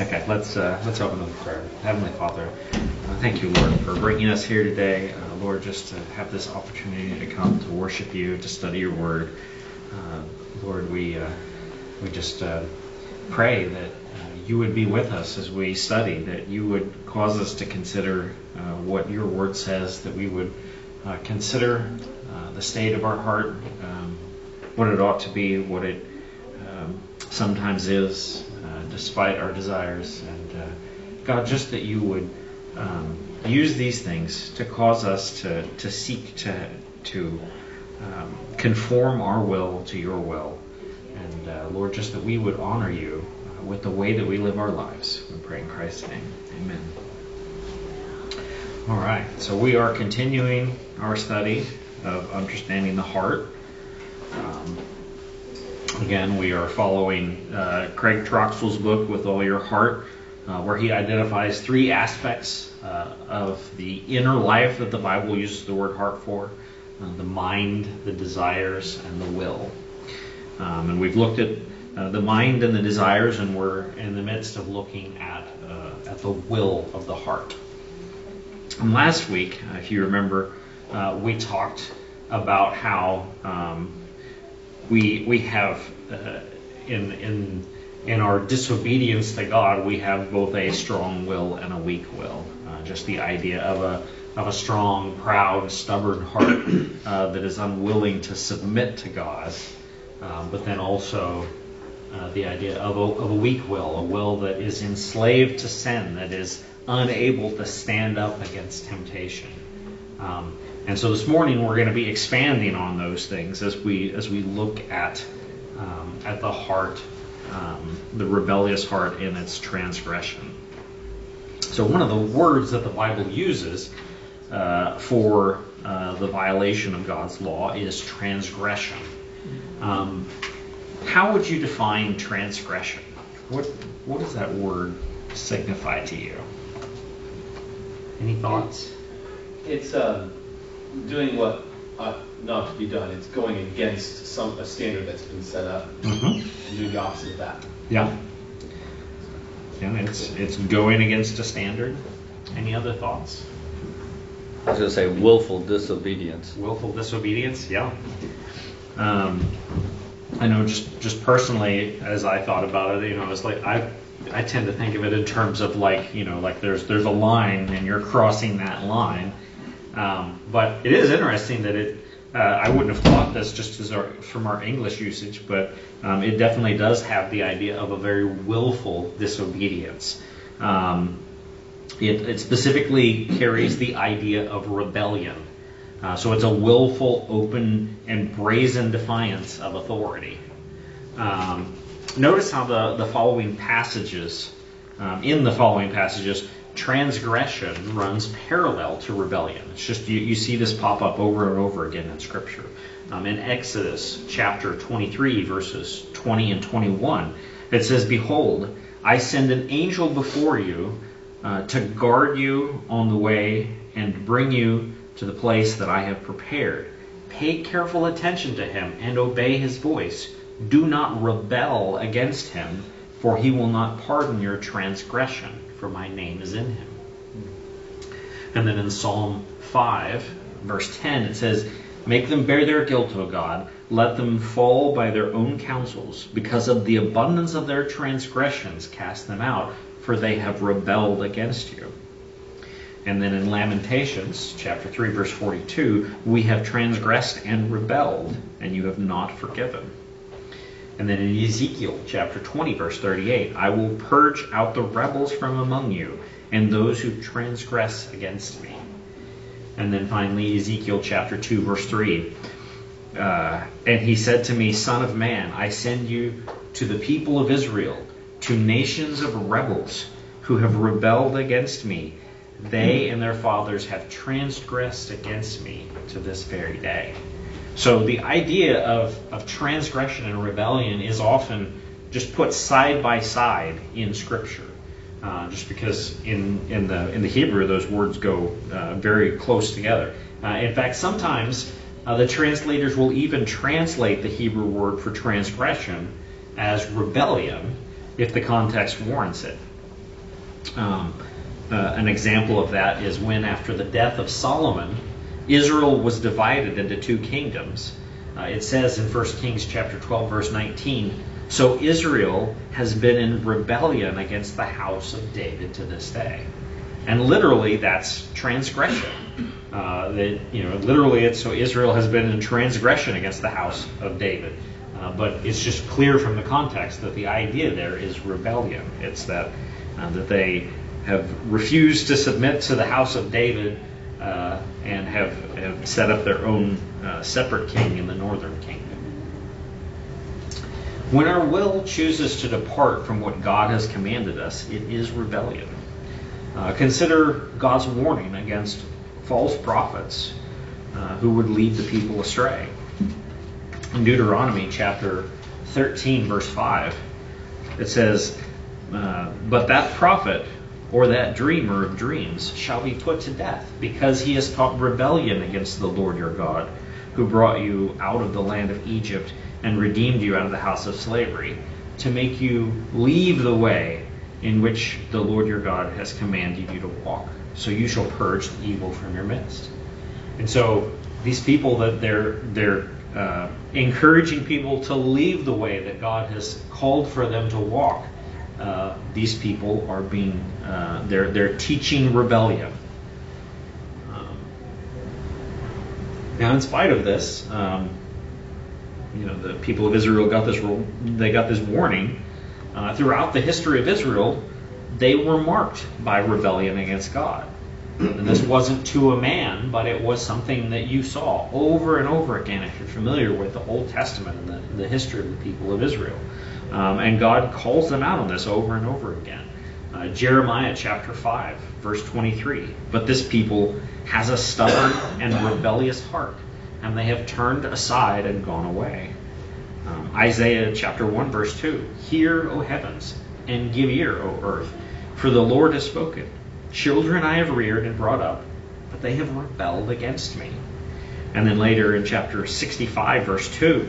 Okay, let's uh, let's open with prayer. Heavenly Father, uh, thank you, Lord, for bringing us here today. Uh, Lord, just to have this opportunity to come to worship you, to study your Word. Uh, Lord, we uh, we just uh, pray that you would be with us as we study, that you would cause us to consider what your Word says, that we would consider the state of our heart, um, what it ought to be, what it um, sometimes is, despite our desires. And uh, God, just that you would um, use these things to cause us to, to seek to, to um, conform our will to your will. And uh, Lord, just that we would honor you uh, with the way that we live our lives. We pray in Christ's name. Amen. All right, so we are continuing our study of understanding the heart. Um, again, we are following uh, Craig Troxel's book, With All Your Heart, uh, where he identifies three aspects uh, of the inner life that the Bible uses the word heart for uh, the mind, the desires, and the will. Um, and we've looked at uh, the mind and the desires, and we're in the midst of looking at, uh, at the will of the heart. And last week, if you remember, we talked about how um, we we have uh, in in in our disobedience to God, we have both a strong will and a weak will. Uh, just the idea of a of a strong, proud, stubborn heart uh, that is unwilling to submit to God, um, but then also uh, the idea of a, of a weak will, a will that is enslaved to sin, that is unable to stand up against temptation. Um, and so this morning we're going to be expanding on those things as we as we look at um, at the heart, um, the rebellious heart in its transgression. So one of the words that the Bible uses uh, for uh, the violation of God's law is transgression. Um, how would you define transgression? What what does that word signify to you? Any thoughts? It's uh, doing what ought not to be done. It's going against some a standard that's been set up Mm-hmm. and doing the opposite of that. Yeah. Yeah, it's it's going against a standard. Any other thoughts? I was going to say willful disobedience. Willful disobedience. Yeah. Um, I know just just personally, as I thought about it, you know, it's like I I tend to think of it in terms of like you know like there's there's a line and you're crossing that line. Um, but it is interesting that it. Uh, I wouldn't have thought this just as our, from our English usage, but um, it definitely does have the idea of a very willful disobedience. Um, it, it, specifically carries the idea of rebellion. Uh, so it's a willful, open, and brazen defiance of authority. Um, notice how the, the following passages, um, in the following passages, transgression runs parallel to rebellion. It's just you, you see this pop up over and over again in Scripture. Um, in Exodus chapter 23, verses 20 and 21, it says, Behold, I send an angel before you uh, to guard you on the way and bring you to the place that I have prepared. Pay careful attention to him and obey his voice. Do not rebel against him, for he will not pardon your transgression for my name is in him. And then in Psalm 5, verse 10, it says, Make them bear their guilt, O God. Let them fall by their own counsels. Because of the abundance of their transgressions, cast them out, for they have rebelled against you. And then in Lamentations, chapter 3, verse 42, we have transgressed and rebelled, and you have not forgiven. And then in Ezekiel chapter 20, verse 38, I will purge out the rebels from among you and those who transgress against me. And then finally, Ezekiel chapter 2, verse 3. Uh, and he said to me, Son of man, I send you to the people of Israel, to nations of rebels who have rebelled against me. They and their fathers have transgressed against me to this very day. So the idea of, of transgression and rebellion is often just put side by side in Scripture, uh, just because in, in the in the Hebrew those words go uh, very close together. Uh, in fact, sometimes uh, the translators will even translate the Hebrew word for transgression as rebellion if the context warrants it. Um, uh, an example of that is when, after the death of Solomon, Israel was divided into two kingdoms. Uh, it says in 1 Kings chapter 12, verse 19, so Israel has been in rebellion against the house of David to this day. And literally, that's transgression. Uh, that you know, literally, it's so Israel has been in transgression against the house of David. Uh, but it's just clear from the context that the idea there is rebellion. It's that uh, that they have refused to submit to the house of David uh, and have, have set up their own uh, separate king in the northern kingdom. When our will chooses to depart from what God has commanded us, it is rebellion. Uh, consider God's warning against false prophets uh, who would lead the people astray. In Deuteronomy chapter 13, verse 5, it says, uh, But that prophet or that dreamer of dreams shall be put to death, because he has taught rebellion against the Lord your God, who brought you out of the land of Egypt and redeemed you out of the house of slavery, to make you leave the way in which the Lord your God has commanded you to walk. So you shall purge the evil from your midst. And so these people that they're they're uh, encouraging people to leave the way that God has called for them to walk. Uh, these people are being uh, they're they're teaching rebellion. Um, now, in spite of this, um, you know, the people of Israel got this they got this warning uh, throughout the history of Israel. They were marked by rebellion against God. And this wasn't to a man, but it was something that you saw over and over again if you're familiar with the Old Testament and the, the history of the people of Israel. Um, and God calls them out on this over and over again. Uh, Jeremiah chapter 5, verse 23. But this people has a stubborn and rebellious heart, and they have turned aside and gone away. Um, Isaiah chapter 1, verse 2. Hear, O heavens, and give ear, O earth, for the Lord has spoken. Children I have reared and brought up, but they have rebelled against me. And then later in chapter 65, verse 2,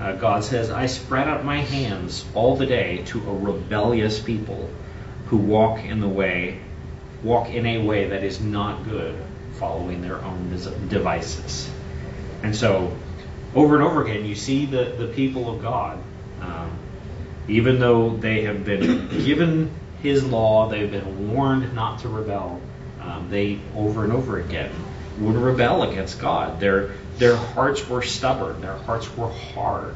uh, God says, I spread out my hands all the day to a rebellious people who walk in the way, walk in a way that is not good, following their own devices. And so, over and over again, you see the, the people of God, um, even though they have been given His law, they've been warned not to rebel, um, they over and over again would rebel against God. Their their hearts were stubborn. Their hearts were hard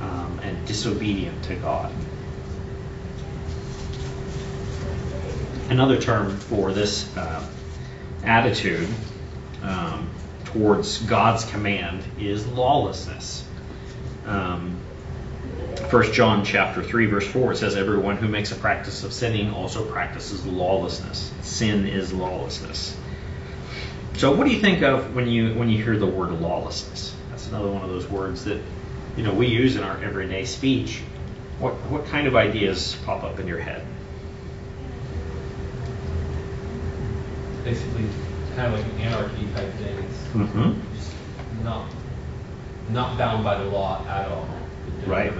um, and disobedient to God. Another term for this uh, attitude um, towards God's command is lawlessness. Um, 1 John chapter 3 verse 4 it says everyone who makes a practice of sinning also practices lawlessness. Sin is lawlessness. So what do you think of when you when you hear the word lawlessness? That's another one of those words that you know we use in our everyday speech. What what kind of ideas pop up in your head? Basically, kind of like an anarchy type thing. Mm-hmm. Just not not bound by the law at all. Right.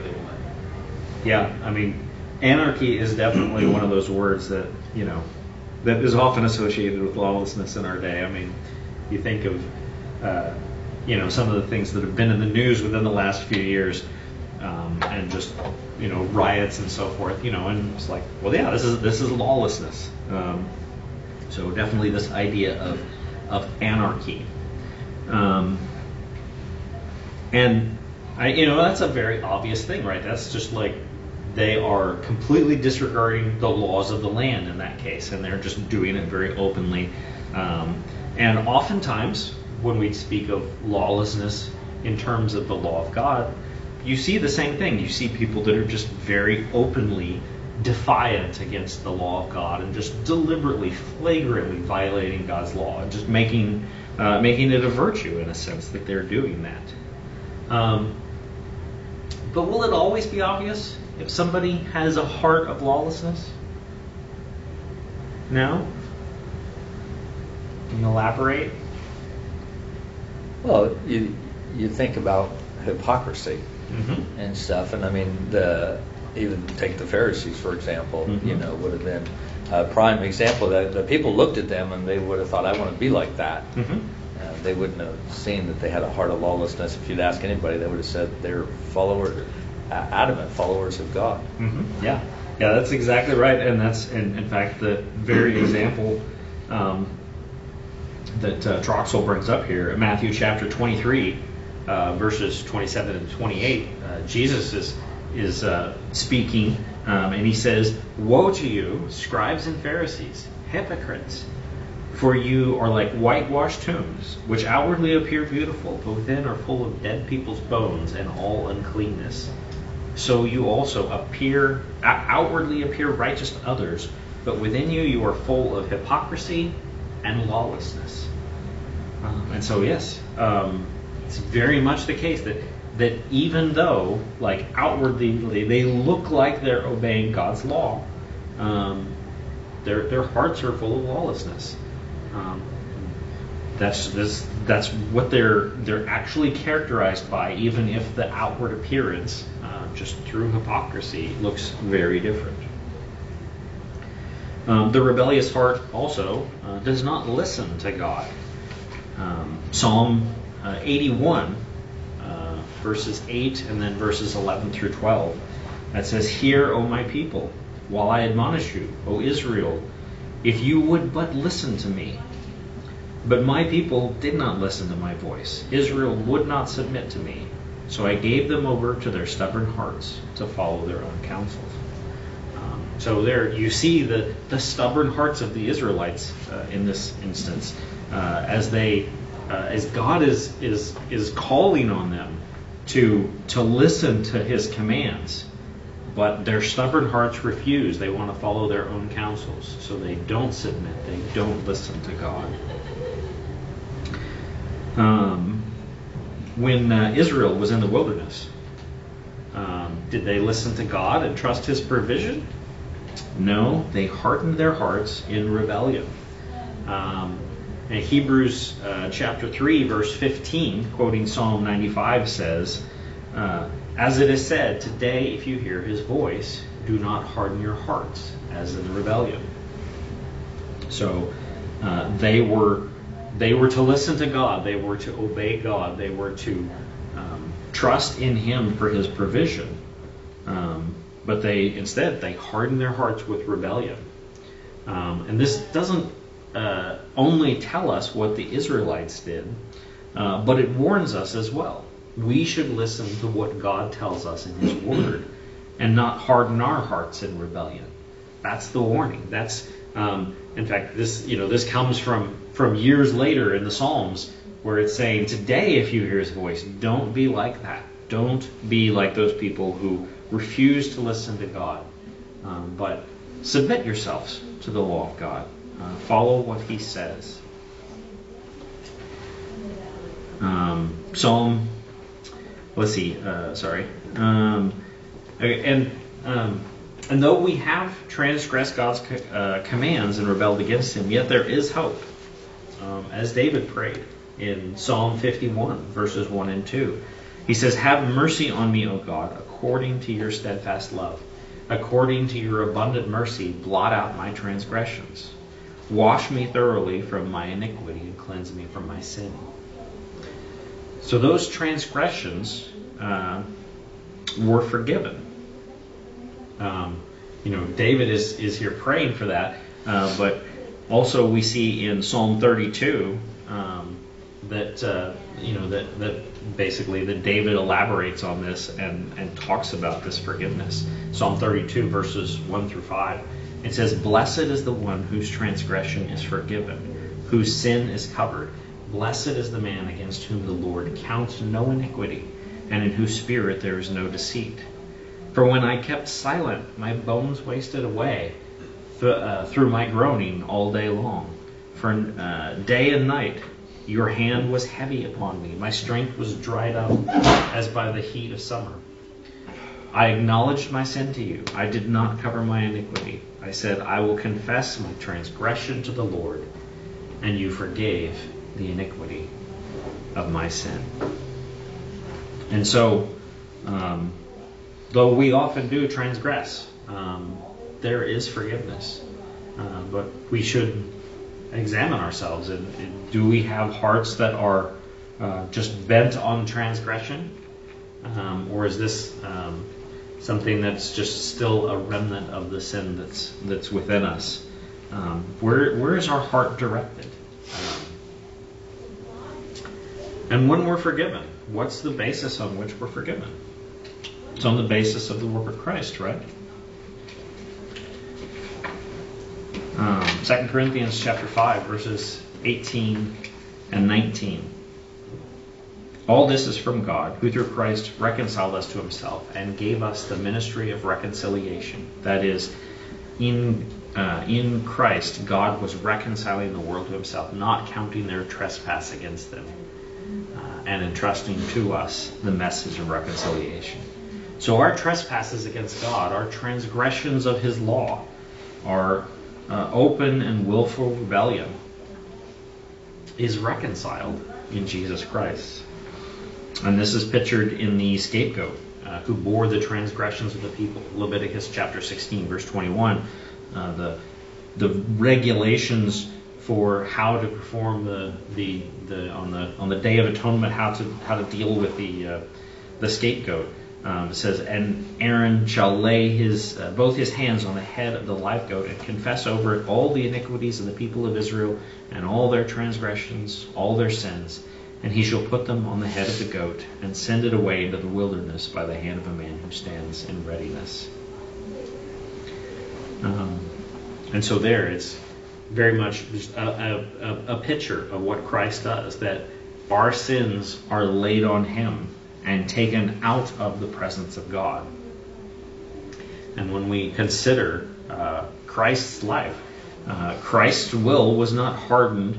Yeah, I mean, anarchy is definitely one of those words that you know that is often associated with lawlessness in our day. I mean, you think of uh, you know some of the things that have been in the news within the last few years, um, and just you know riots and so forth. You know, and it's like, well, yeah, this is this is lawlessness. Um, so definitely this idea of of anarchy, um, and I, you know that's a very obvious thing, right? That's just like they are completely disregarding the laws of the land in that case, and they're just doing it very openly. Um, and oftentimes, when we speak of lawlessness in terms of the law of God, you see the same thing. You see people that are just very openly defiant against the law of God and just deliberately, flagrantly violating God's law and just making uh, making it a virtue in a sense that they're doing that. Um, but will it always be obvious? if somebody has a heart of lawlessness? No? Can you elaborate? Well, you you think about hypocrisy Mm-hmm. and stuff, and I mean the even take the Pharisees, for example, Mhm. you know, would have been a prime example that the people looked at them and they would have thought, I want to be like that. Mhm. Uh, they wouldn't have seen that they had a heart of lawlessness. If you'd ask anybody, they would have said they're followers, uh, adamant followers of God. Mhm. Yeah, yeah, that's exactly right, and that's in, in fact the very example um, that uh, Troxel brings up here Matthew chapter 23, uh, verses 27 and 28. Uh, Jesus is is uh, speaking, um, and he says, "Woe to you, scribes and Pharisees, hypocrites! For you are like whitewashed tombs, which outwardly appear beautiful, but within are full of dead people's bones and all uncleanness." so you also appear outwardly appear righteous to others, but within you you are full of hypocrisy and lawlessness. Um, and so yes, um, it's very much the case that that even though like outwardly they look like they're obeying God's law, um, their their hearts are full of lawlessness. Um, that's this, that's what they're they're actually characterized by, even if the outward appearance, uh, just through hypocrisy, looks very different. Um, the rebellious heart also uh, does not listen to God. Um, Psalm uh, 81, uh, verses 8 and then verses 11 through 12, that says, "Hear, O my people, while I admonish you, O Israel, if you would but listen to me." But my people did not listen to my voice. Israel would not submit to me. So I gave them over to their stubborn hearts to follow their own counsels. So there you see the, the stubborn hearts of the Israelites uh, in this instance, uh, as they uh, as God is is is calling on them to to listen to His commands, but their stubborn hearts refuse. They want to follow their own counsels, so they don't submit. They don't listen to God. Um, when uh, Israel was in the wilderness, um, did they listen to God and trust His provision? No, they hardened their hearts in rebellion. Um, in Hebrews uh, chapter 3, verse 15, quoting Psalm 95, says, uh, As it is said, today if you hear His voice, do not harden your hearts as in the rebellion. So uh, they were they were to listen to God. They were to obey God. They were to um, trust in Him for His provision. Um, but they instead they harden their hearts with rebellion. Um, and this doesn't uh, only tell us what the Israelites did, uh, but it warns us as well. We should listen to what God tells us in His Word, and not harden our hearts in rebellion. That's the warning. That's um, in fact, this you know this comes from from years later in the Psalms where it's saying, "Today, if you hear His voice, don't be like that. Don't be like those people who refuse to listen to God, um, but submit yourselves to the law of God. Uh, follow what He says." Um, Psalm, let's see, uh, sorry, um, and um, and though we have transgressed God's uh, commands and rebelled against Him, yet there is hope. Um, as David prayed in Psalm 51, verses 1 and 2. He says, Have mercy on me, O God, according to your steadfast love. According to your abundant mercy, blot out my transgressions. Wash me thoroughly from my iniquity and cleanse me from my sin. So those transgressions uh, were forgiven. Um, you know, David is, is here praying for that, uh, but also we see in Psalm 32 um, that uh, you know that that basically that David elaborates on this and and talks about this forgiveness. Psalm 32 verses 1 through 5. It says, "Blessed is the one whose transgression is forgiven, whose sin is covered. Blessed is the man against whom the Lord counts no iniquity, and in whose spirit there is no deceit." For when I kept silent, my bones wasted away th- uh, through my groaning all day long. For uh, day and night your hand was heavy upon me. My strength was dried up as by the heat of summer. I acknowledged my sin to you. I did not cover my iniquity. I said, I will confess my transgression to the Lord, and you forgave the iniquity of my sin. And so, um, though we often do transgress, um, there is forgiveness. Uh, but we should examine ourselves and, and do we have hearts that are uh, just bent on transgression? Um, or is this um, something that's just still a remnant of the sin that's that's within us? Um, where where is our heart directed? Um, and when we're forgiven, what's the basis on which we're forgiven? It's on the basis of the work of Christ, right? Um, 2 Corinthians chapter 5, verses 18 and 19. All this is from God, who through Christ reconciled us to himself and gave us the ministry of reconciliation. That is, in, uh, in Christ, God was reconciling the world to himself, not counting their trespass against them, uh, and entrusting to us the message of reconciliation. So our trespasses against God, our transgressions of his law, our uh, open and willful rebellion is reconciled in Jesus Christ. And this is pictured in the scapegoat uh, who bore the transgressions of the people. Leviticus chapter 16, verse 21. Uh, the, the regulations for how to perform the, the, the, on, the, on the Day of Atonement, how to, how to deal with the, uh, the scapegoat. Um, it says, and Aaron shall lay his uh, both his hands on the head of the live goat and confess over it all the iniquities of the people of Israel and all their transgressions, all their sins. And he shall put them on the head of the goat and send it away into the wilderness by the hand of a man who stands in readiness. Um, and so there, it's very much just a, a, a picture of what Christ does, that our sins are laid on him and taken out of the presence of God. And when we consider uh, Christ's life, uh, Christ's will was not hardened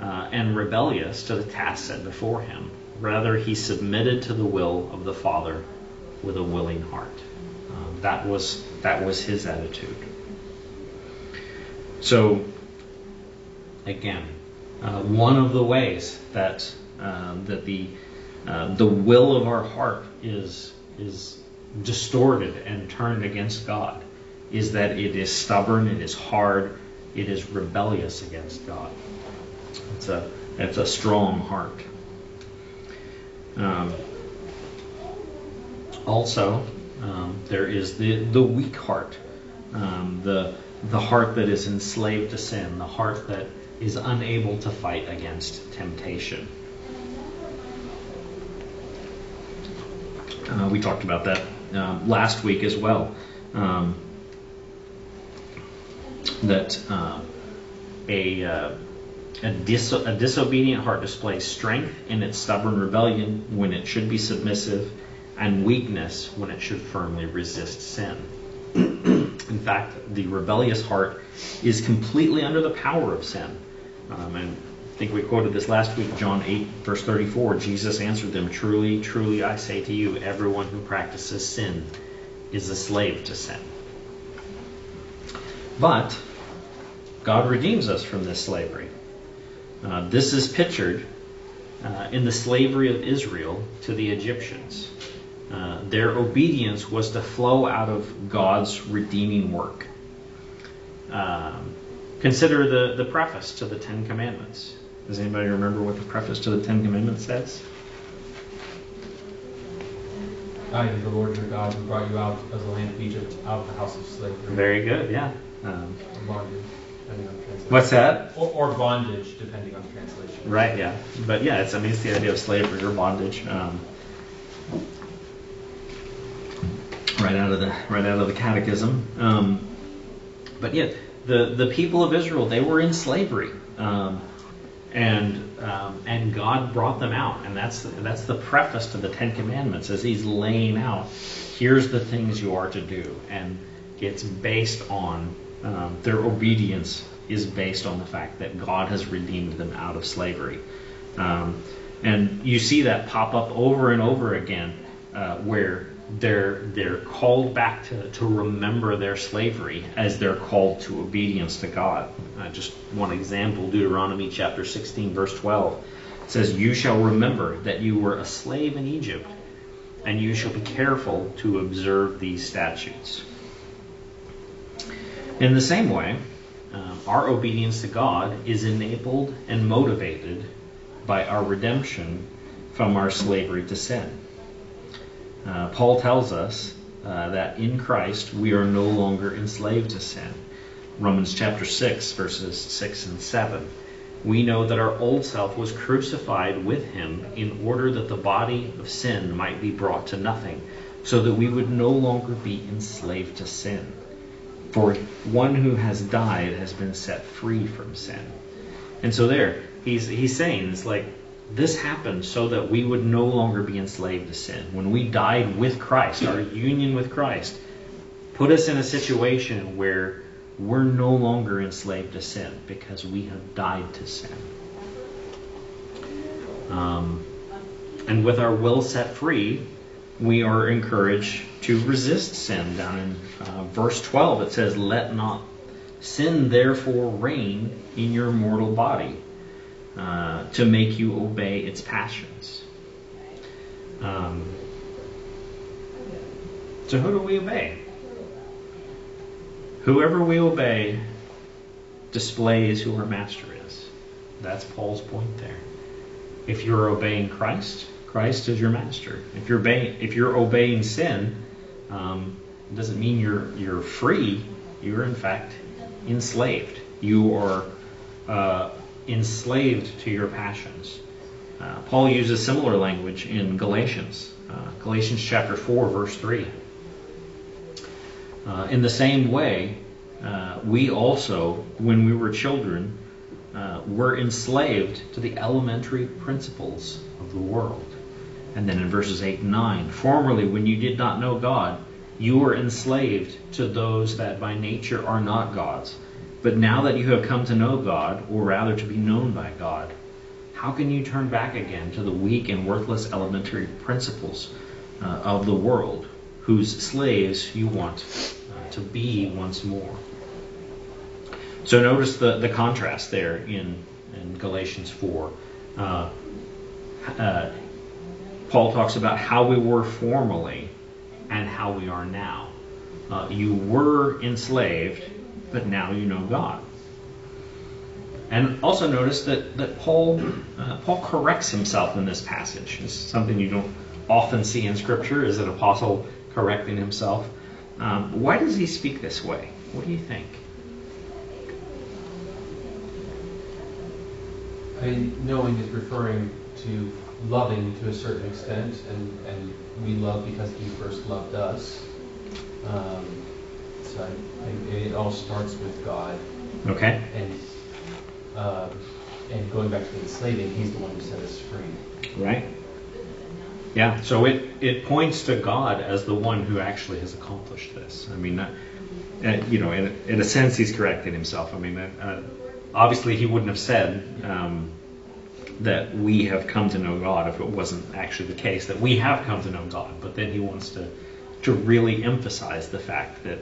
uh, and rebellious to the task set before him. Rather, he submitted to the will of the Father with a willing heart. Um, that was that was his attitude. So, again, uh, one of the ways that um, that the uh, the will of our heart is is distorted and turned against God is that it is stubborn, it is hard, it is rebellious against God. It's a it's a strong heart. Um, also, um, there is the the weak heart, um, the the heart that is enslaved to sin, the heart that is unable to fight against temptation. Uh, we talked about that um, last week as well. Um, that uh, a, uh, a, a, disobedient heart displays strength in its stubborn rebellion when it should be submissive, and weakness when it should firmly resist sin. in fact, the rebellious heart is completely under the power of sin. Um, and think we quoted this last week, John 8, verse 34. Jesus answered them, Truly, truly, I say to you, everyone who practices sin is a slave to sin. But God redeems us from this slavery. Uh, this is pictured uh, in the slavery of Israel to the Egyptians. Uh, their obedience was to flow out of God's redeeming work. Um, consider the, the preface to the Ten Commandments. Does anybody remember what the preface to the Ten Commandments says? I am the Lord your God who brought you out of the land of Egypt, out of the house of slavery. Very good, yeah. Um, bondage, depending on translation. what's that? Or, or bondage, depending on translation. Right, yeah. But yeah, it's I mean it's the idea of slavery or bondage. Um, right out of the right out of the catechism. Um, but yeah, the the people of Israel they were in slavery. Um, and um, and God brought them out, and that's that's the preface to the Ten Commandments, as He's laying out. Here's the things you are to do, and it's based on um, their obedience is based on the fact that God has redeemed them out of slavery, um, and you see that pop up over and over again, uh, where they're they're called back to, to remember their slavery as they're called to obedience to God. Uh, just one example, Deuteronomy chapter 16, verse 12 says, "You shall remember that you were a slave in Egypt, and you shall be careful to observe these statutes. In the same way, uh, our obedience to God is enabled and motivated by our redemption from our slavery to sin. Uh, Paul tells us uh, that in Christ we are no longer enslaved to sin. Romans chapter 6, verses 6 and 7. We know that our old self was crucified with him in order that the body of sin might be brought to nothing, so that we would no longer be enslaved to sin. For one who has died has been set free from sin. And so there, he's he's saying it's like this happened so that we would no longer be enslaved to sin. When we died with Christ, our union with Christ put us in a situation where we're no longer enslaved to sin because we have died to sin. Um, and with our will set free, we are encouraged to resist sin. Down in uh, verse 12, it says, Let not sin therefore reign in your mortal body uh, to make you obey its passions. Um, so, who do we obey? Whoever we obey displays who our master is. That's Paul's point there. If you're obeying Christ, Christ is your master. If you're obeying, if you're obeying sin, um, it doesn't mean you're you're free. You're in fact enslaved. You are uh, enslaved to your passions. Uh, Paul uses similar language in Galatians, uh, Galatians chapter four, verse three. Uh, in the same way, uh, we also, when we were children, uh, were enslaved to the elementary principles of the world. And then in verses 8 and 9, formerly when you did not know God, you were enslaved to those that by nature are not gods. But now that you have come to know God, or rather to be known by God, how can you turn back again to the weak and worthless elementary principles uh, of the world, whose slaves you want uh, to be once more? So notice the, the contrast there in, in Galatians 4. Uh, uh, Paul talks about how we were formerly and how we are now. Uh, you were enslaved, but now you know God. And also notice that, that Paul uh, Paul corrects himself in this passage. It's something you don't often see in Scripture is an apostle correcting himself. Um, why does he speak this way? What do you think? I mean, knowing is referring to loving to a certain extent, and, and we love because He first loved us. Um, I, I, it all starts with God, Okay. and uh, and going back to the enslaving, He's the one who set us free. Right? Yeah, so it, it points to God as the one who actually has accomplished this. I mean, uh, uh, you know, in, in a sense, he's correcting himself. I mean, uh, obviously, he wouldn't have said um, that we have come to know God if it wasn't actually the case that we have come to know God. But then he wants to to really emphasize the fact that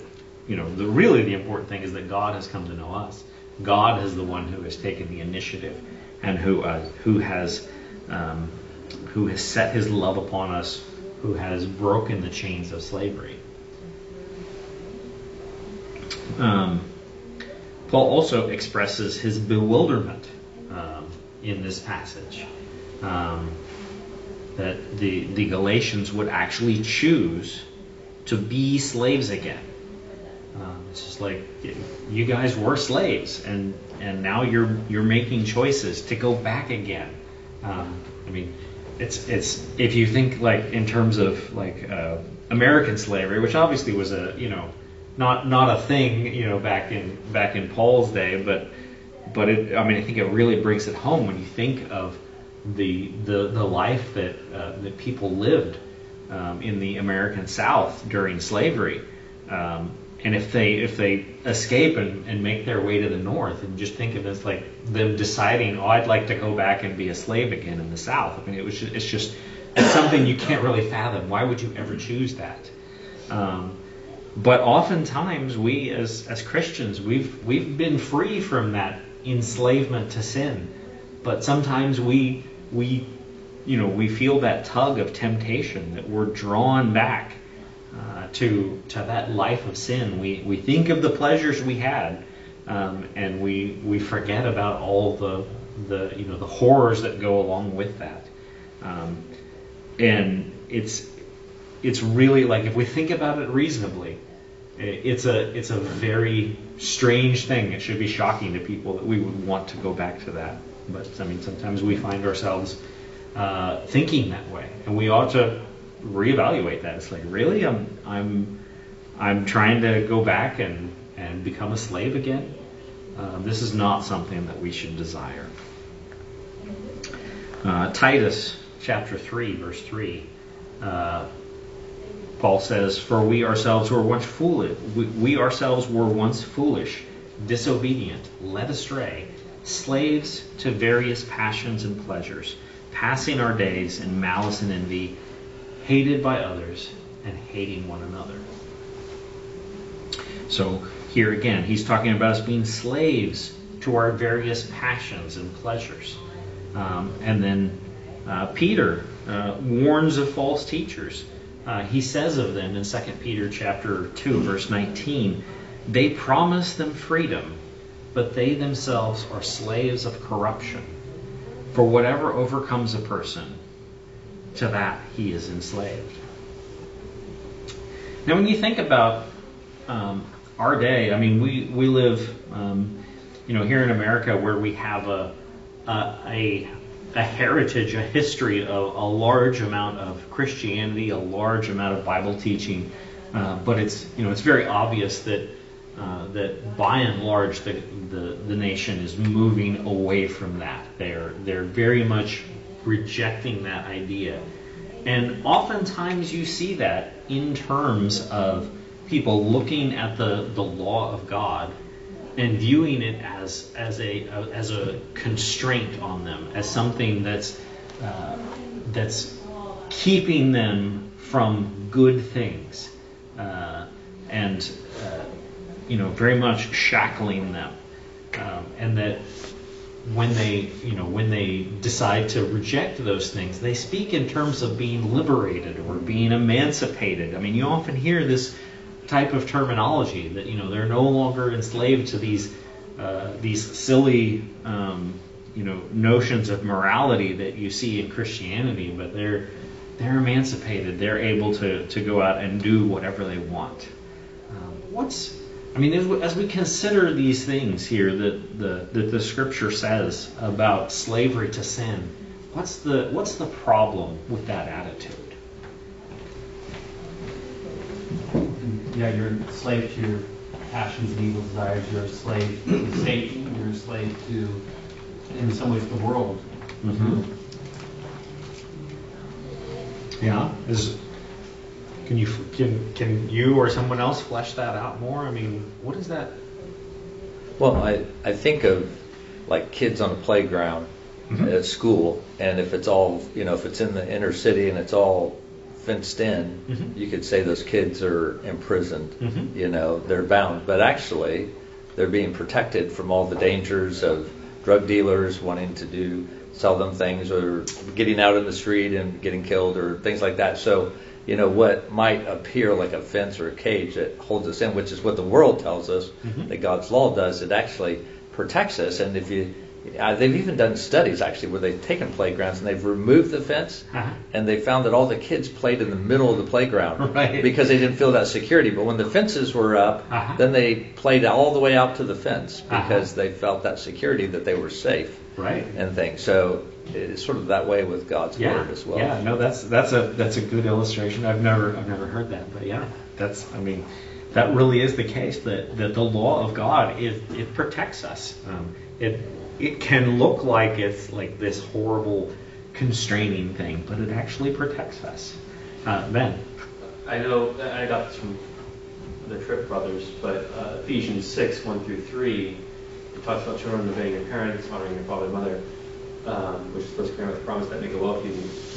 you know, the really the important thing is that God has come to know us. God is the one who has taken the initiative and who uh, who has um, who has set His love upon us, who has broken the chains of slavery. Um, Paul also expresses his bewilderment um, in this passage um, that the the Galatians would actually choose to be slaves again. Um, it's just like you guys were slaves, and and now you're you're making choices to go back again. Um, I mean, it's it's if you think like in terms of like uh, American slavery, which obviously was a you know not not a thing you know back in back in Paul's day, but but it, I mean I think it really brings it home when you think of the the the life that uh, that people lived um, in the American South during slavery. Um, and if they if they escape and, and make their way to the north and just think of as like them deciding oh I'd like to go back and be a slave again in the south. I mean it was just, it's just it's something you can't really fathom. Why would you ever choose that? Um, but oftentimes we as as Christians we've we've been free from that enslavement to sin. But sometimes we we you know, we feel that tug of temptation that we're drawn back uh, to to that life of sin. We we think of the pleasures we had, um, and we we forget about all the the you know the horrors that go along with that. Um, and it's it's really like if we think about it reasonably, it's a it's a very strange thing. It should be shocking to people that we would want to go back to that. But I mean, sometimes we find ourselves uh, thinking that way, and we ought to reevaluate that. It's like, really, I'm I'm I'm trying to go back and and become a slave again. Uh, this is not something that we should desire. Uh, Titus chapter 3, verse 3. Uh, Paul says, For we ourselves were once foolish. We, we ourselves were once foolish, disobedient, led astray, slaves to various passions and pleasures, passing our days in malice and envy, hated by others, and hating one another. So here again, he's talking about us being slaves to our various passions and pleasures. Um, and then uh, Peter uh, warns of false teachers. Uh, he says of them in 2 Peter chapter 2, verse 19, they promise them freedom, but they themselves are slaves of corruption. For whatever overcomes a person, to that he is enslaved. Now, when you think about um, our day, I mean, we, we live, um, you know, here in America where we have a, a, a, heritage, a history of a large amount of Christianity, a large amount of Bible teaching. Uh, but it's, you know, it's very obvious that, uh, that by and large the, the, the nation is moving away from that. They're, they're very much rejecting that idea. And oftentimes you see that in terms of people looking at the, the law of God and viewing it as as a, as a constraint on them, as something that's uh, that's keeping them from good things, uh, and uh, you know very much shackling them, um, and that when they you know when they decide to reject those things, they speak in terms of being liberated or being emancipated. I mean, you often hear this type of terminology that you know they're no longer enslaved to these uh, these silly um, you know notions of morality that you see in Christianity, but they're they're emancipated. They're able to to go out and do whatever they want. Um, what's I mean, as we, as we consider these things here that the that the Scripture says about slavery to sin, what's the what's the problem with that attitude? Yeah, you're a slave to your passions and evil desires. You're a slave to Satan. You're a slave to, in some ways, the world. Mhm. Yeah. Is can you can can you or someone else flesh that out more? I mean, what is that? Well, I, I think of like kids on a playground Mhm. at school, and if it's all, you know, if it's in the inner city and it's all fenced in, Mhm. you could say those kids are imprisoned. Mhm. You know, they're bound, but actually, they're being protected from all the dangers of drug dealers wanting to do sell them things or getting out in the street and getting killed or things like that. So, you know, what might appear like a fence or a cage that holds us in, which is what the world tells us Mhm. that God's law does, it actually protects us. And if you, uh, they've even done studies actually where they've taken playgrounds and they've removed the fence Uh-huh. and they found that all the kids played in the middle of the playground Right. because they didn't feel that security. But when the fences were up, Uh-huh. then they played all the way out to the fence Uh-huh. because they felt that security that they were safe Right. and things. So it's sort of that way with God's Yeah. word as well. Yeah. No, that's that's a that's a good illustration. I've never I've never heard that, but yeah, that's I mean, that really is the case that that the law of God it it protects us. Um, it it can look like it's like this horrible constraining thing, but it actually protects us. Uh, ben. I know, I got this from the Tripp brothers, but uh, Ephesians 6, 1 through 3, it talks about children obeying your parents, honoring your father and mother, um, which is supposed to carry out the promise that make a well if you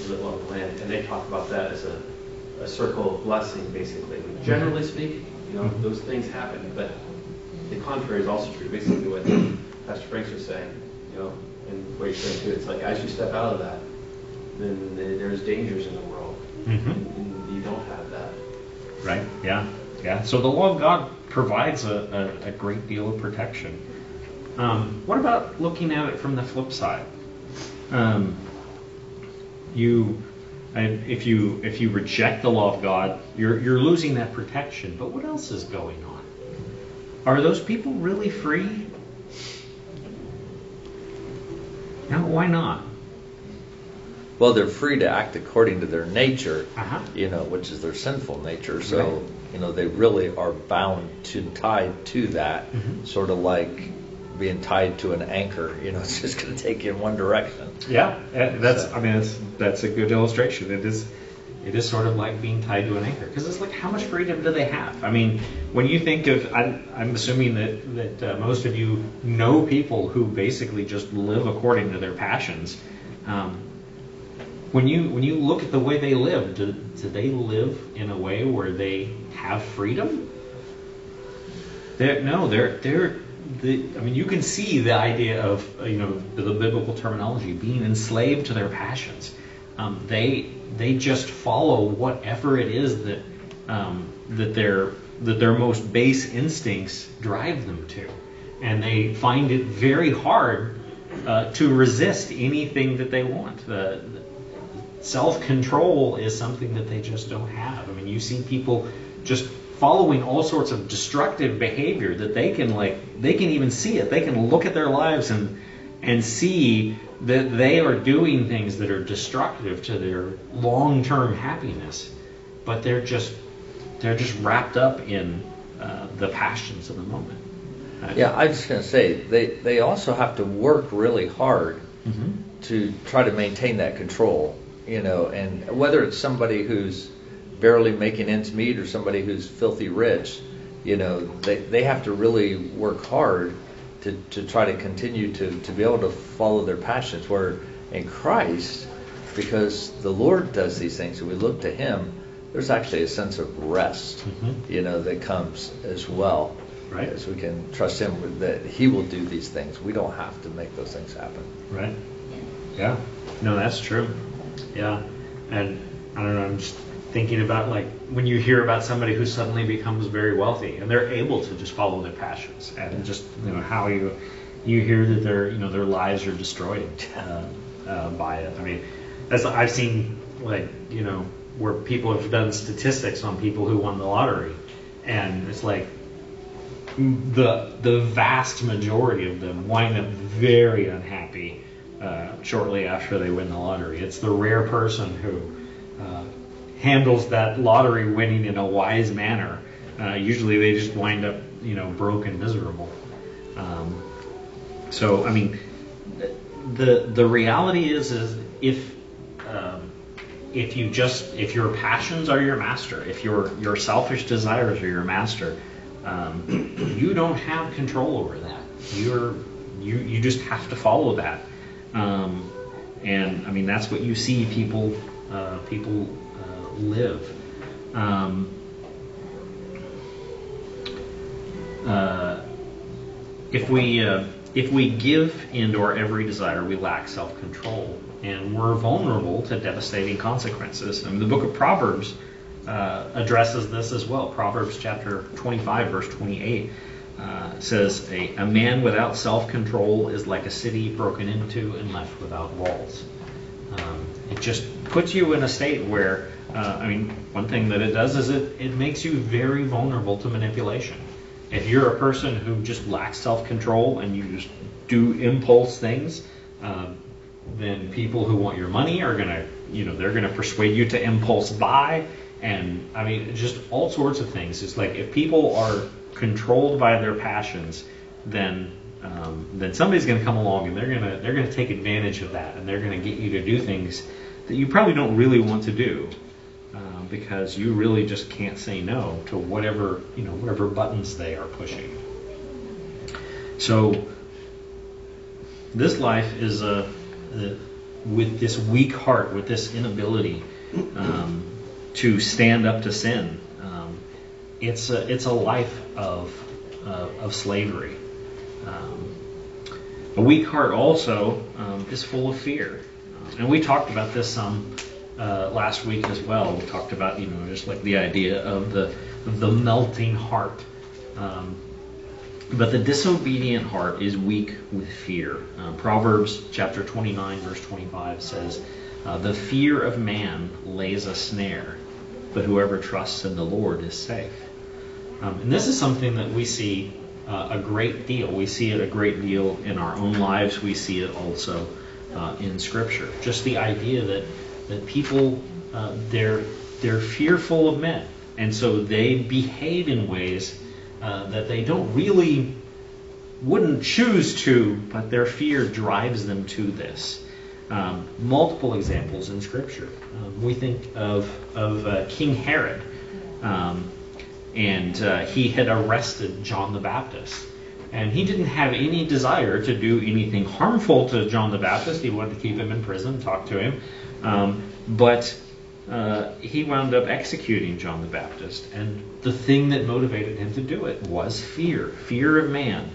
live well in the land. And they talk about that as a, a circle of blessing, basically. Generally speaking, you know, those things happen, but the contrary is also true. Basically, what Pastor Franks was saying, you know, and what you're saying too, it's like as you step out of that, then there's dangers in the world. Mhm. And you don't have that. Right? Yeah. Yeah. So the law of God provides a, a, a great deal of protection. Um, what about looking at it from the flip side? Um, you, if you if you reject the law of God, you're you're losing that protection. But what else is going on? Are those people really free? No, why not? Well, they're free to act according to their nature, Uh-huh. you know, which is their sinful nature. So, Right. you know, they really are bound to tied to that, Mhm. sort of like being tied to an anchor. You know, it's just going to take you in one direction. Yeah, uh, that's. So- I mean, that's that's a good illustration. It is, it is sort of like being tied to an anchor because it's like how much freedom do they have? I mean, when you think of, I'm, I'm assuming that that uh, most of you know people who basically just live according to their passions. Um, when you when you look at the way they live, do, do they live in a way where they have freedom? They're, no, they're they're. The, I mean, you can see the idea of uh, you know the, the biblical terminology being enslaved to their passions. Um, they they just follow whatever it is that um, that their that their most base instincts drive them to, and they find it very hard uh, to resist anything that they want. The, self control is something that they just don't have. I mean, you see people just following all sorts of destructive behavior that they can like they can even see it. They can look at their lives and and see that they are doing things that are destructive to their long-term happiness, but they're just they're just wrapped up in uh, the passions of the moment. Uh, Yeah, I was just going to say they they also have to work really hard mhm. to try to maintain that control, you know, and whether it's somebody who's barely making ends meet or somebody who's filthy rich, you know, they, they have to really work hard to, to try to continue to, to be able to follow their passions. Where in Christ, because the Lord does these things and we look to Him, there's actually a sense of rest, Mhm. you know, that comes as well. Right. As we can trust Him that He will do these things. We don't have to make those things happen. Right. Yeah. No, that's true. Yeah. And I don't know, I'm just thinking about like when you hear about somebody who suddenly becomes very wealthy and they're able to just follow their passions and just you know how you you hear that their you know their lives are destroyed uh, uh, by it. I mean, that's I've seen like you know where people have done statistics on people who won the lottery, and it's like the the vast majority of them wind up very unhappy uh, shortly after they win the lottery. It's the rare person who uh, handles that lottery winning in a wise manner. Uh, usually, they just wind up, you know, broke and miserable. Um, so, I mean, the the reality is, is if um, if you just if your passions are your master, if your your selfish desires are your master, um, you don't have control over that. You're you you just have to follow that. Um, and I mean that's what you see people uh, people live. Um, uh, if we uh, if we give into our every desire, we lack self-control, and we're vulnerable to devastating consequences. The book of Proverbs uh, addresses this as well. Proverbs chapter 25, verse 28 uh, says, a, "A man without self-control is like a city broken into and left without walls." Um, it just puts you in a state where, uh, I mean, one thing that it does is it, it makes you very vulnerable to manipulation. If you're a person who just lacks self-control and you just do impulse things, um, then people who want your money are gonna, you know, they're gonna persuade you to impulse buy, and I mean, just all sorts of things. It's like if people are controlled by their passions, then um, then somebody's going to come along and they're going to they're going to take advantage of that and they're going to get you to do things that you probably don't really want to do um, because you really just can't say no to whatever you know whatever buttons they are pushing. So this life is a, a with this weak heart, with this inability um, to stand up to sin. Um, it's a it's a life of uh, of slavery. Um, a weak heart also um, is full of fear. And we talked about this some uh, last week as well. We talked about you know just like the idea of the the melting heart. Um, but the disobedient heart is weak with fear. Uh, Proverbs chapter 29 verse 25 says, uh, "The fear of man lays a snare, but whoever trusts in the Lord is safe." Um, and this is something that we see uh, a great deal. We see it a great deal in our own lives. We see it also uh, in Scripture. Just the idea that that people uh, they're they're fearful of men, and so they behave in ways uh, that they don't really wouldn't choose to, but their fear drives them to this. Um, multiple examples in Scripture. Um, we think of of uh, King Herod. Um, and uh, he had arrested John the Baptist. And he didn't have any desire to do anything harmful to John the Baptist. He wanted to keep him in prison, talk to him. Um, but uh, he wound up executing John the Baptist. And the thing that motivated him to do it was fear fear of man.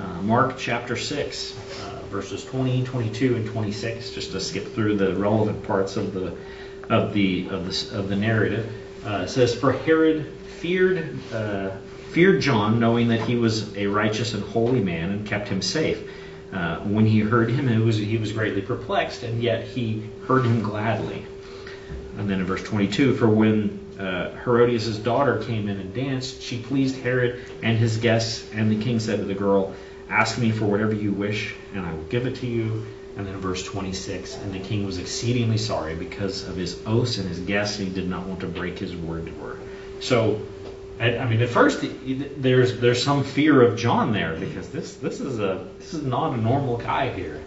Uh, Mark chapter 6, uh, verses 20, 22, and 26, just to skip through the relevant parts of the, of the, of the, of the narrative, uh, says, For Herod feared, uh, feared John, knowing that he was a righteous and holy man, and kept him safe. Uh, when he heard him, it was, he was greatly perplexed, and yet he heard him gladly. And then in verse 22, for when uh, Herodias' daughter came in and danced, she pleased Herod and his guests, and the king said to the girl, Ask me for whatever you wish, and I will give it to you. And then verse 26, and the king was exceedingly sorry because of his oaths and his guests, and he did not want to break his word to her. So, I, mean, at first there's there's some fear of John there because this this is a this is not a normal guy here.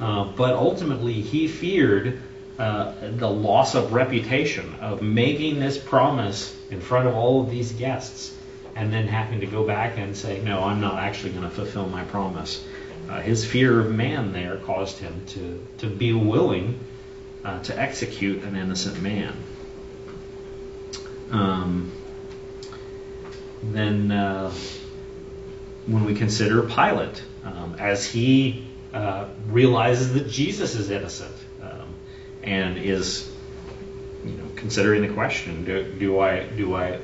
Uh, but ultimately, he feared uh, the loss of reputation of making this promise in front of all of these guests, and then having to go back and say, "No, I'm not actually going to fulfill my promise." Uh, his fear of man there caused him to to be willing uh, to execute an innocent man. Um, then, uh, when we consider Pilate, um, as he uh, realizes that Jesus is innocent um, and is, you know, considering the question: do, do I do I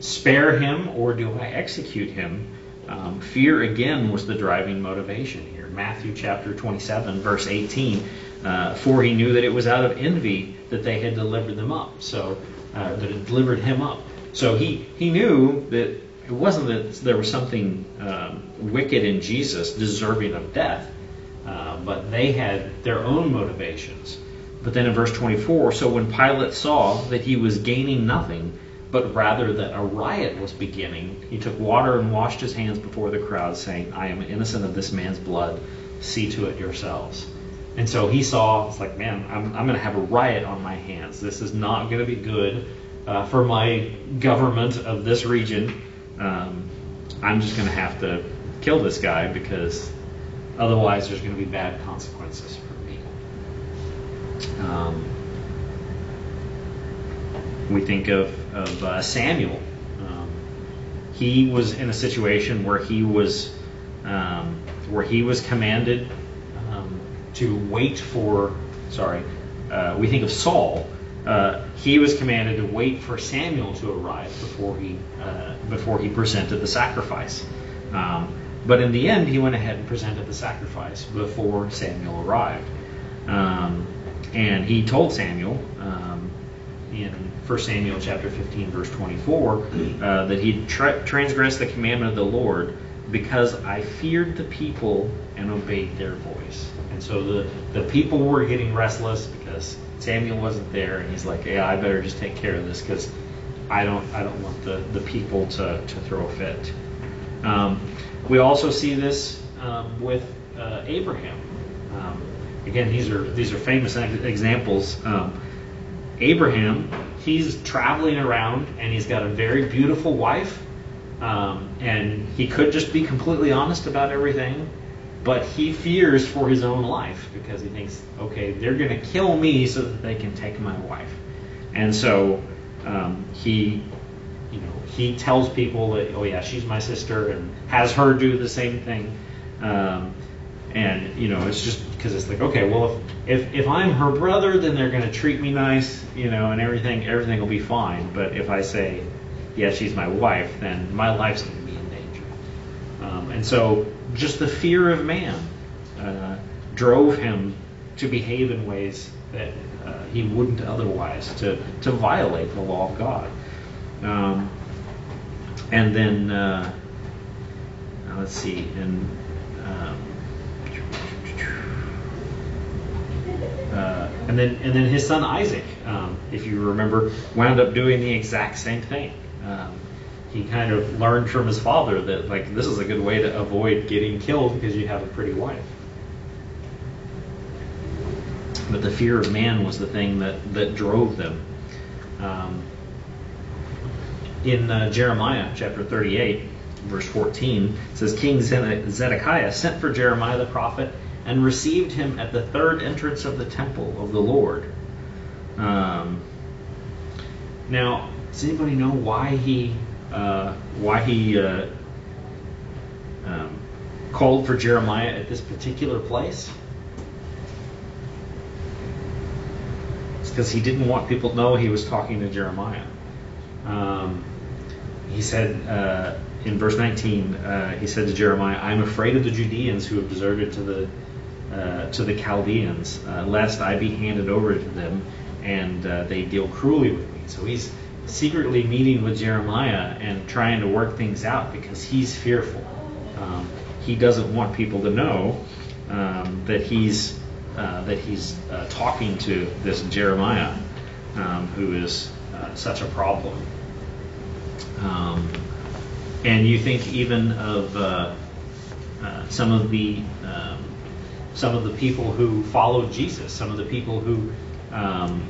spare him or do I execute him? Um, fear again was the driving motivation here. Matthew chapter 27, verse 18. Uh, for he knew that it was out of envy that they had delivered them up. So uh, that had delivered him up. So he, he knew that it wasn't that there was something um, wicked in Jesus deserving of death, uh, but they had their own motivations. But then in verse 24, so when Pilate saw that he was gaining nothing, but rather that a riot was beginning, he took water and washed his hands before the crowd, saying, I am innocent of this man's blood. See to it yourselves. And so he saw, it's like, man, I'm, I'm going to have a riot on my hands. This is not going to be good uh, for my government of this region. Um, I'm just going to have to kill this guy because otherwise there's going to be bad consequences for me. Um, we think of, of uh, Samuel. Um, he was in a situation where he was um, where he was commanded um, to wait for. Sorry, uh, we think of Saul. Uh, he was commanded to wait for Samuel to arrive before he uh, before he presented the sacrifice. Um, but in the end, he went ahead and presented the sacrifice before Samuel arrived. Um, and he told Samuel um, in 1 Samuel chapter 15, verse 24, uh, that he tra- transgressed the commandment of the Lord because I feared the people and obeyed their voice. And so the, the people were getting restless because Samuel wasn't there, and he's like, "Yeah, I better just take care of this because I don't I don't want the, the people to, to throw a fit." Um, we also see this um, with uh, Abraham. Um, again, these are these are famous examples. Um, Abraham, he's traveling around and he's got a very beautiful wife, um, and he could just be completely honest about everything, but he fears for his own life because he thinks, okay, they're going to kill me so that they can take my wife, and so um, he, you know, he tells people that, oh yeah, she's my sister, and has her do the same thing. Um, and you know it's just because it's like okay well if, if if i'm her brother then they're going to treat me nice you know and everything everything will be fine. But if i say yeah she's my wife then my life's going to be in danger. Um, and so just the fear of man uh, drove him to behave in ways that uh, he wouldn't otherwise to to violate the law of god um, and then uh, let's see and um, uh, and then and then his son Isaac, um, if you remember, wound up doing the exact same thing. He kind of learned from his father that like this is a good way to avoid getting killed because you have a pretty wife. But the fear of man was the thing that that drove them. Um, in uh, Jeremiah chapter 38, verse 14, it says King Zedekiah sent for Jeremiah the prophet and received him at the third entrance of the temple of the Lord. Um, now, does anybody know why he uh, why he uh, um, called for Jeremiah at this particular place? It's because he didn't want people to know he was talking to Jeremiah. Um, he said uh, in verse 19, uh, he said to Jeremiah, "I am afraid of the Judeans who have deserted to the uh, to the Chaldeans, uh, lest I be handed over to them and they deal cruelly with me. So he's secretly meeting with Jeremiah and trying to work things out because he's fearful. Um, he doesn't want people to know um, that he's uh, that he's uh, talking to this Jeremiah, um, who is uh, such a problem. Um, and you think even of some of the um, some of the people who followed Jesus, some of the people who um,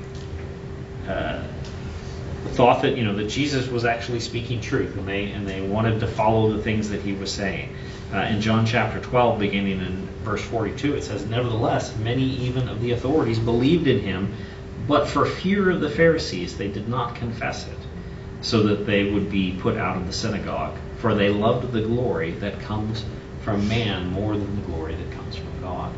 uh, thought that you know that Jesus was actually speaking truth, and they and they wanted to follow the things that he was saying. Uh, in John chapter 12, beginning in verse 42, it says, "Nevertheless, many even of the authorities believed in him, but for fear of the Pharisees, they did not confess it, so that they would be put out of the synagogue. For they loved the glory that comes from man more than the glory that comes from God.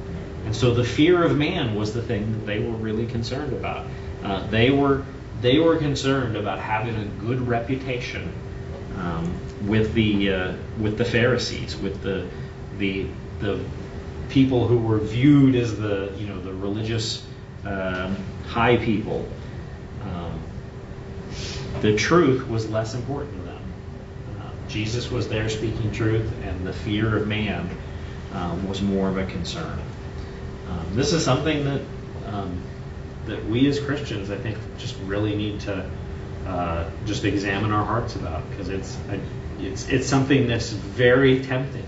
And so the fear of man was the thing that they were really concerned about. Uh, they were they were concerned about having a good reputation um, with the uh, with the Pharisees, with the the the people who were viewed as the you know the religious um, high people. Um, the truth was less important to them. Uh, Jesus was there speaking truth, and the fear of man um, was more of a concern. Um, this is something that um, that we as Christians, I think, just really need to uh, just examine our hearts about because it's it's it's something that's very tempting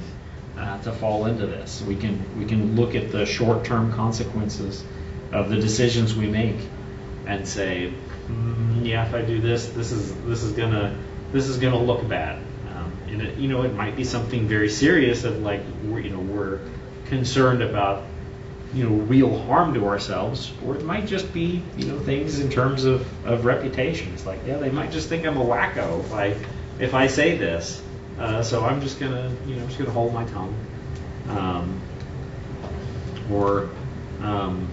uh, to fall into this. We can we can look at the short-term consequences of the decisions we make and say, mm, yeah, if I do this, this is this is gonna this is gonna look bad. Um, and it, you know, it might be something very serious of like we're, you know we're concerned about you know real harm to ourselves, or it might just be you know things in terms of, of reputations. Like yeah, they might just think I'm a wacko if I if I say this, uh, so I'm just gonna you know I'm just gonna hold my tongue, um, or um,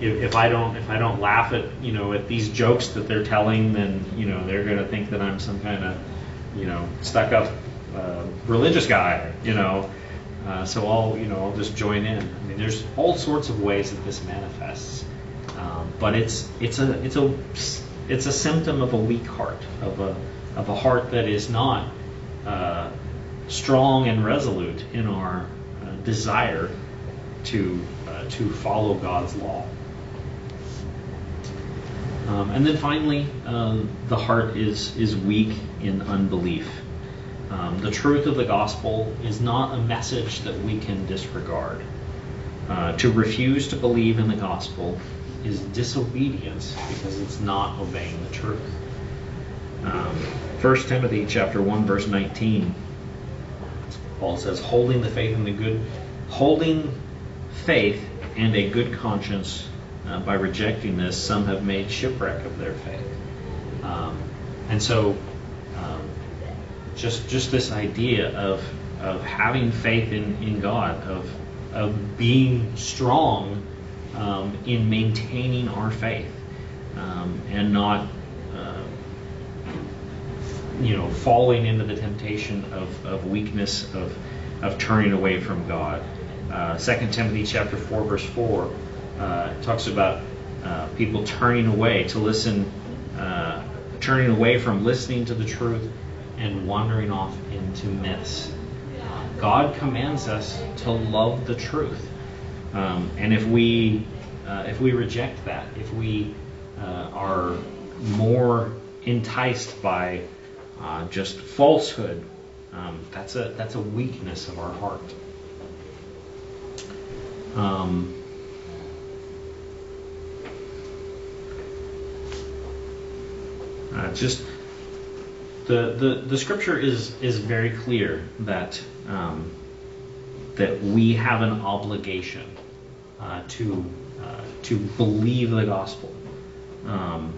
if, if I don't if I don't laugh at you know at these jokes that they're telling, then you know they're gonna think that I'm some kind of you know stuck up uh, religious guy, you know. Uh, so I'll, you know, I'll just join in. I mean, there's all sorts of ways that this manifests, um, but it's it's a it's a it's a symptom of a weak heart, of a of a heart that is not uh, strong and resolute in our uh, desire to uh, to follow God's law. Um, and then finally, um, the heart is is weak in unbelief. Um, the truth of the gospel is not a message that we can disregard. Uh, to refuse to believe in the gospel is disobedience because it's not obeying the truth. Um, 1 Timothy chapter 1 verse 19 Paul says holding the faith and the good holding faith and a good conscience uh, by rejecting this some have made shipwreck of their faith um, and so just just this idea of of having faith in, in God, of of being strong um, in maintaining our faith um, and not, uh, you know, falling into the temptation of, of weakness, of, of turning away from God. Uh, 2 Timothy chapter 4, verse 4 uh, talks about uh, people turning away to listen, uh, turning away from listening to the truth and wandering off into myths. God commands us to love the truth. Um, and if we uh, if we reject that, if we uh, are more enticed by uh, just falsehood, um, that's a that's a weakness of our heart. Um, uh, just the, the the scripture is is very clear that um, that we have an obligation uh, to uh, to believe the gospel, um,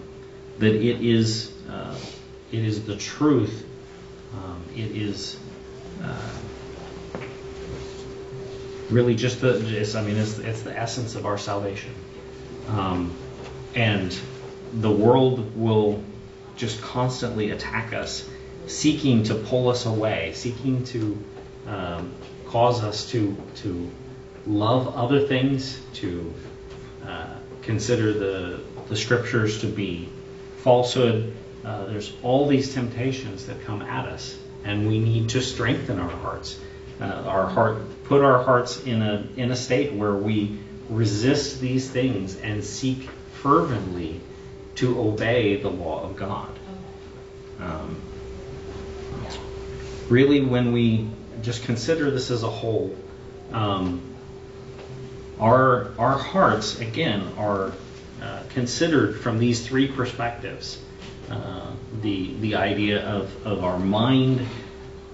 that it is uh, it is the truth, um, it is uh, really just the I mean it's, it's the essence of our salvation, um, and the world will just constantly attack us, seeking to pull us away, seeking to um, cause us to to love other things, to uh, consider the the scriptures to be falsehood. Uh, there's all these temptations that come at us, and we need to strengthen our hearts. Uh, our heart, put our hearts in a in a state where we resist these things and seek fervently to obey the law of God. Um, really, when we just consider this as a whole, um, our our hearts again are uh, considered from these three perspectives: uh, the the idea of of our mind,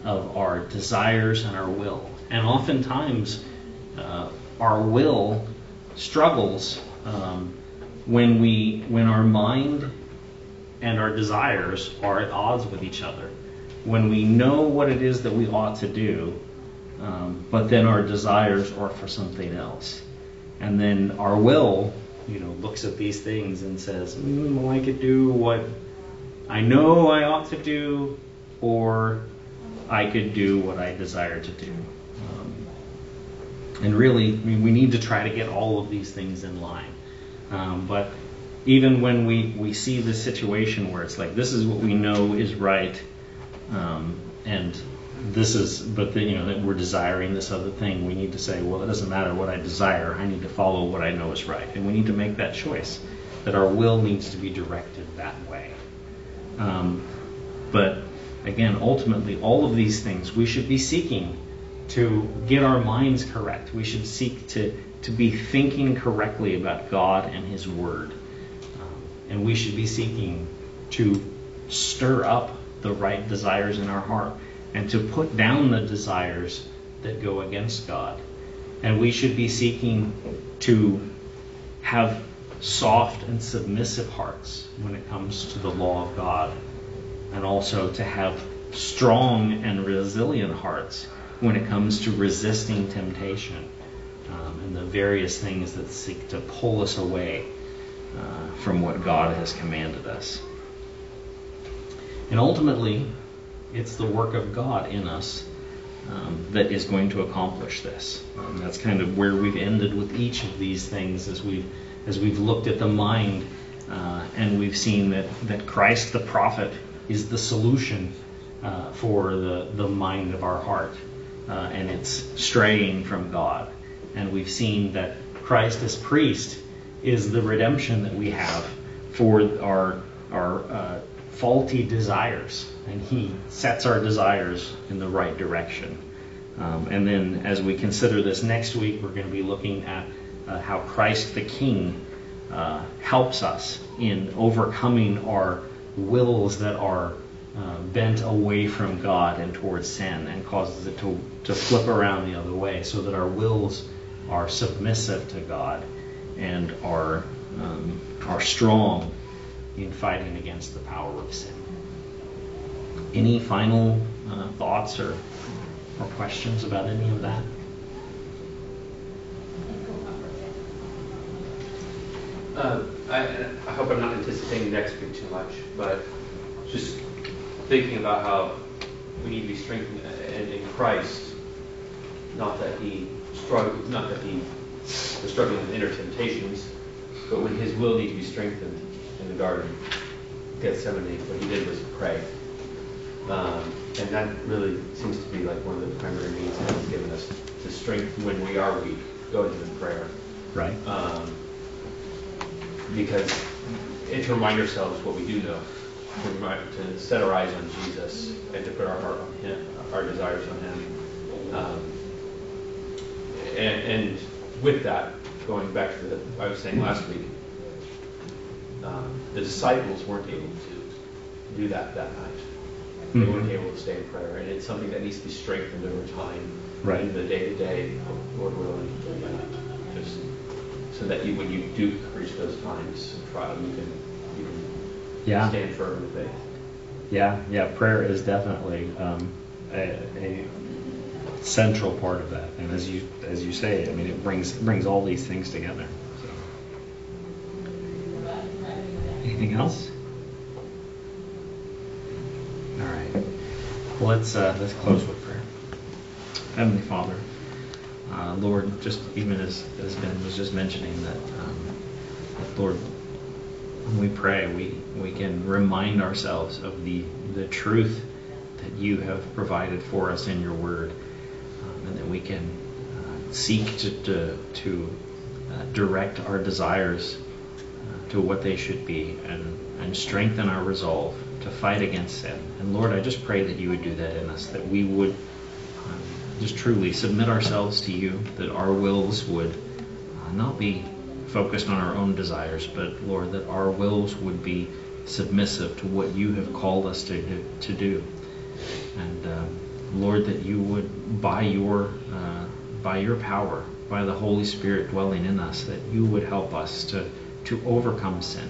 of our desires, and our will. And oftentimes, uh, our will struggles um, when we when our mind and our desires are at odds with each other. When we know what it is that we ought to do, um, but then our desires are for something else. And then our will, you know, looks at these things and says, mm, well, I could do what I know I ought to do, or I could do what I desire to do. Um, and really, I mean, we need to try to get all of these things in line. Um, but even when we, we see the situation where it's like, this is what we know is right, um, and this is, but the, you know, that we're desiring this other thing, we need to say, well, it doesn't matter what I desire, I need to follow what I know is right. And we need to make that choice, that our will needs to be directed that way. Um, but again, ultimately, all of these things we should be seeking to get our minds correct. We should seek to, to be thinking correctly about God and His Word. Um, and we should be seeking to stir up the right desires in our heart and to put down the desires that go against God. And we should be seeking to have soft and submissive hearts when it comes to the law of God, and also to have strong and resilient hearts when it comes to resisting temptation um, and the various things that seek to pull us away uh, from what God has commanded us. And ultimately, it's the work of God in us um, that is going to accomplish this. Um, that's kind of where we've ended with each of these things as we've as we've looked at the mind uh, and we've seen that that Christ the prophet is the solution uh, for the the mind of our heart uh, and it's straying from God. And we've seen that Christ as priest is the redemption that we have for our our uh, faulty desires, and He sets our desires in the right direction. Um, and then, as we consider this next week, we're going to be looking at uh, how Christ the King uh, helps us in overcoming our wills that are uh, bent away from God and towards sin, and causes it to, to flip around the other way, so that our wills are submissive to God and are, um, are strong in fighting against the power of sin. Any final uh, thoughts or, or questions about any of that? Uh, I, I, hope I'm not anticipating next week too much, but just thinking about how we need to be strengthened in, in Christ, not that He struggled, not that he was struggling with inner temptations, but when his will needed to be strengthened in the Garden of Gethsemane, what he did was pray. Um, and that really seems to be like one of the primary means that he's given us to strengthen when we are weak, go to him in prayer. Right. Um, because and to remind ourselves what we do know, to, remind, to set our eyes on Jesus and to put our heart on Him, our desires on Him. Um, and, and with that, going back to the I was saying last week, um, the disciples weren't able to do that that night. They Mhm. weren't able to stay in prayer, and it's something that needs to be strengthened over time Right. in the day to day, Lord willing. uh, Just so that you, when you do reach those times of trial, you can you can Yeah. stand firm in faith. Yeah, yeah, prayer is definitely um, a, a central part of that. And as you as you say, I mean, it brings brings all these things together. So. Anything else? All right. Well, let's uh, let's close with prayer. Heavenly Father, uh, Lord, just even as as Ben was just mentioning that, um, that Lord, when we pray, we, we can remind ourselves of the, the truth that you have provided for us in your word, um, and that we can uh, seek to, to, to uh, direct our desires uh, to what they should be and, and strengthen our resolve to fight against sin. And Lord, I just pray that you would do that in us, that we would um, just truly submit ourselves to you, that our wills would uh, not be focused on our own desires, but Lord, that our wills would be submissive to what you have called us to do. To do. And um, Lord, that you would, by your uh, by your power, by the Holy Spirit dwelling in us, that you would help us to to overcome sin,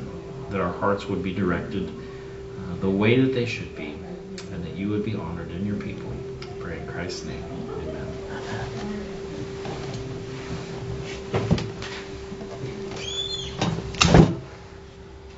that our hearts would be directed uh, the way that they should be, and that you would be honored in your people. I pray in Christ's name.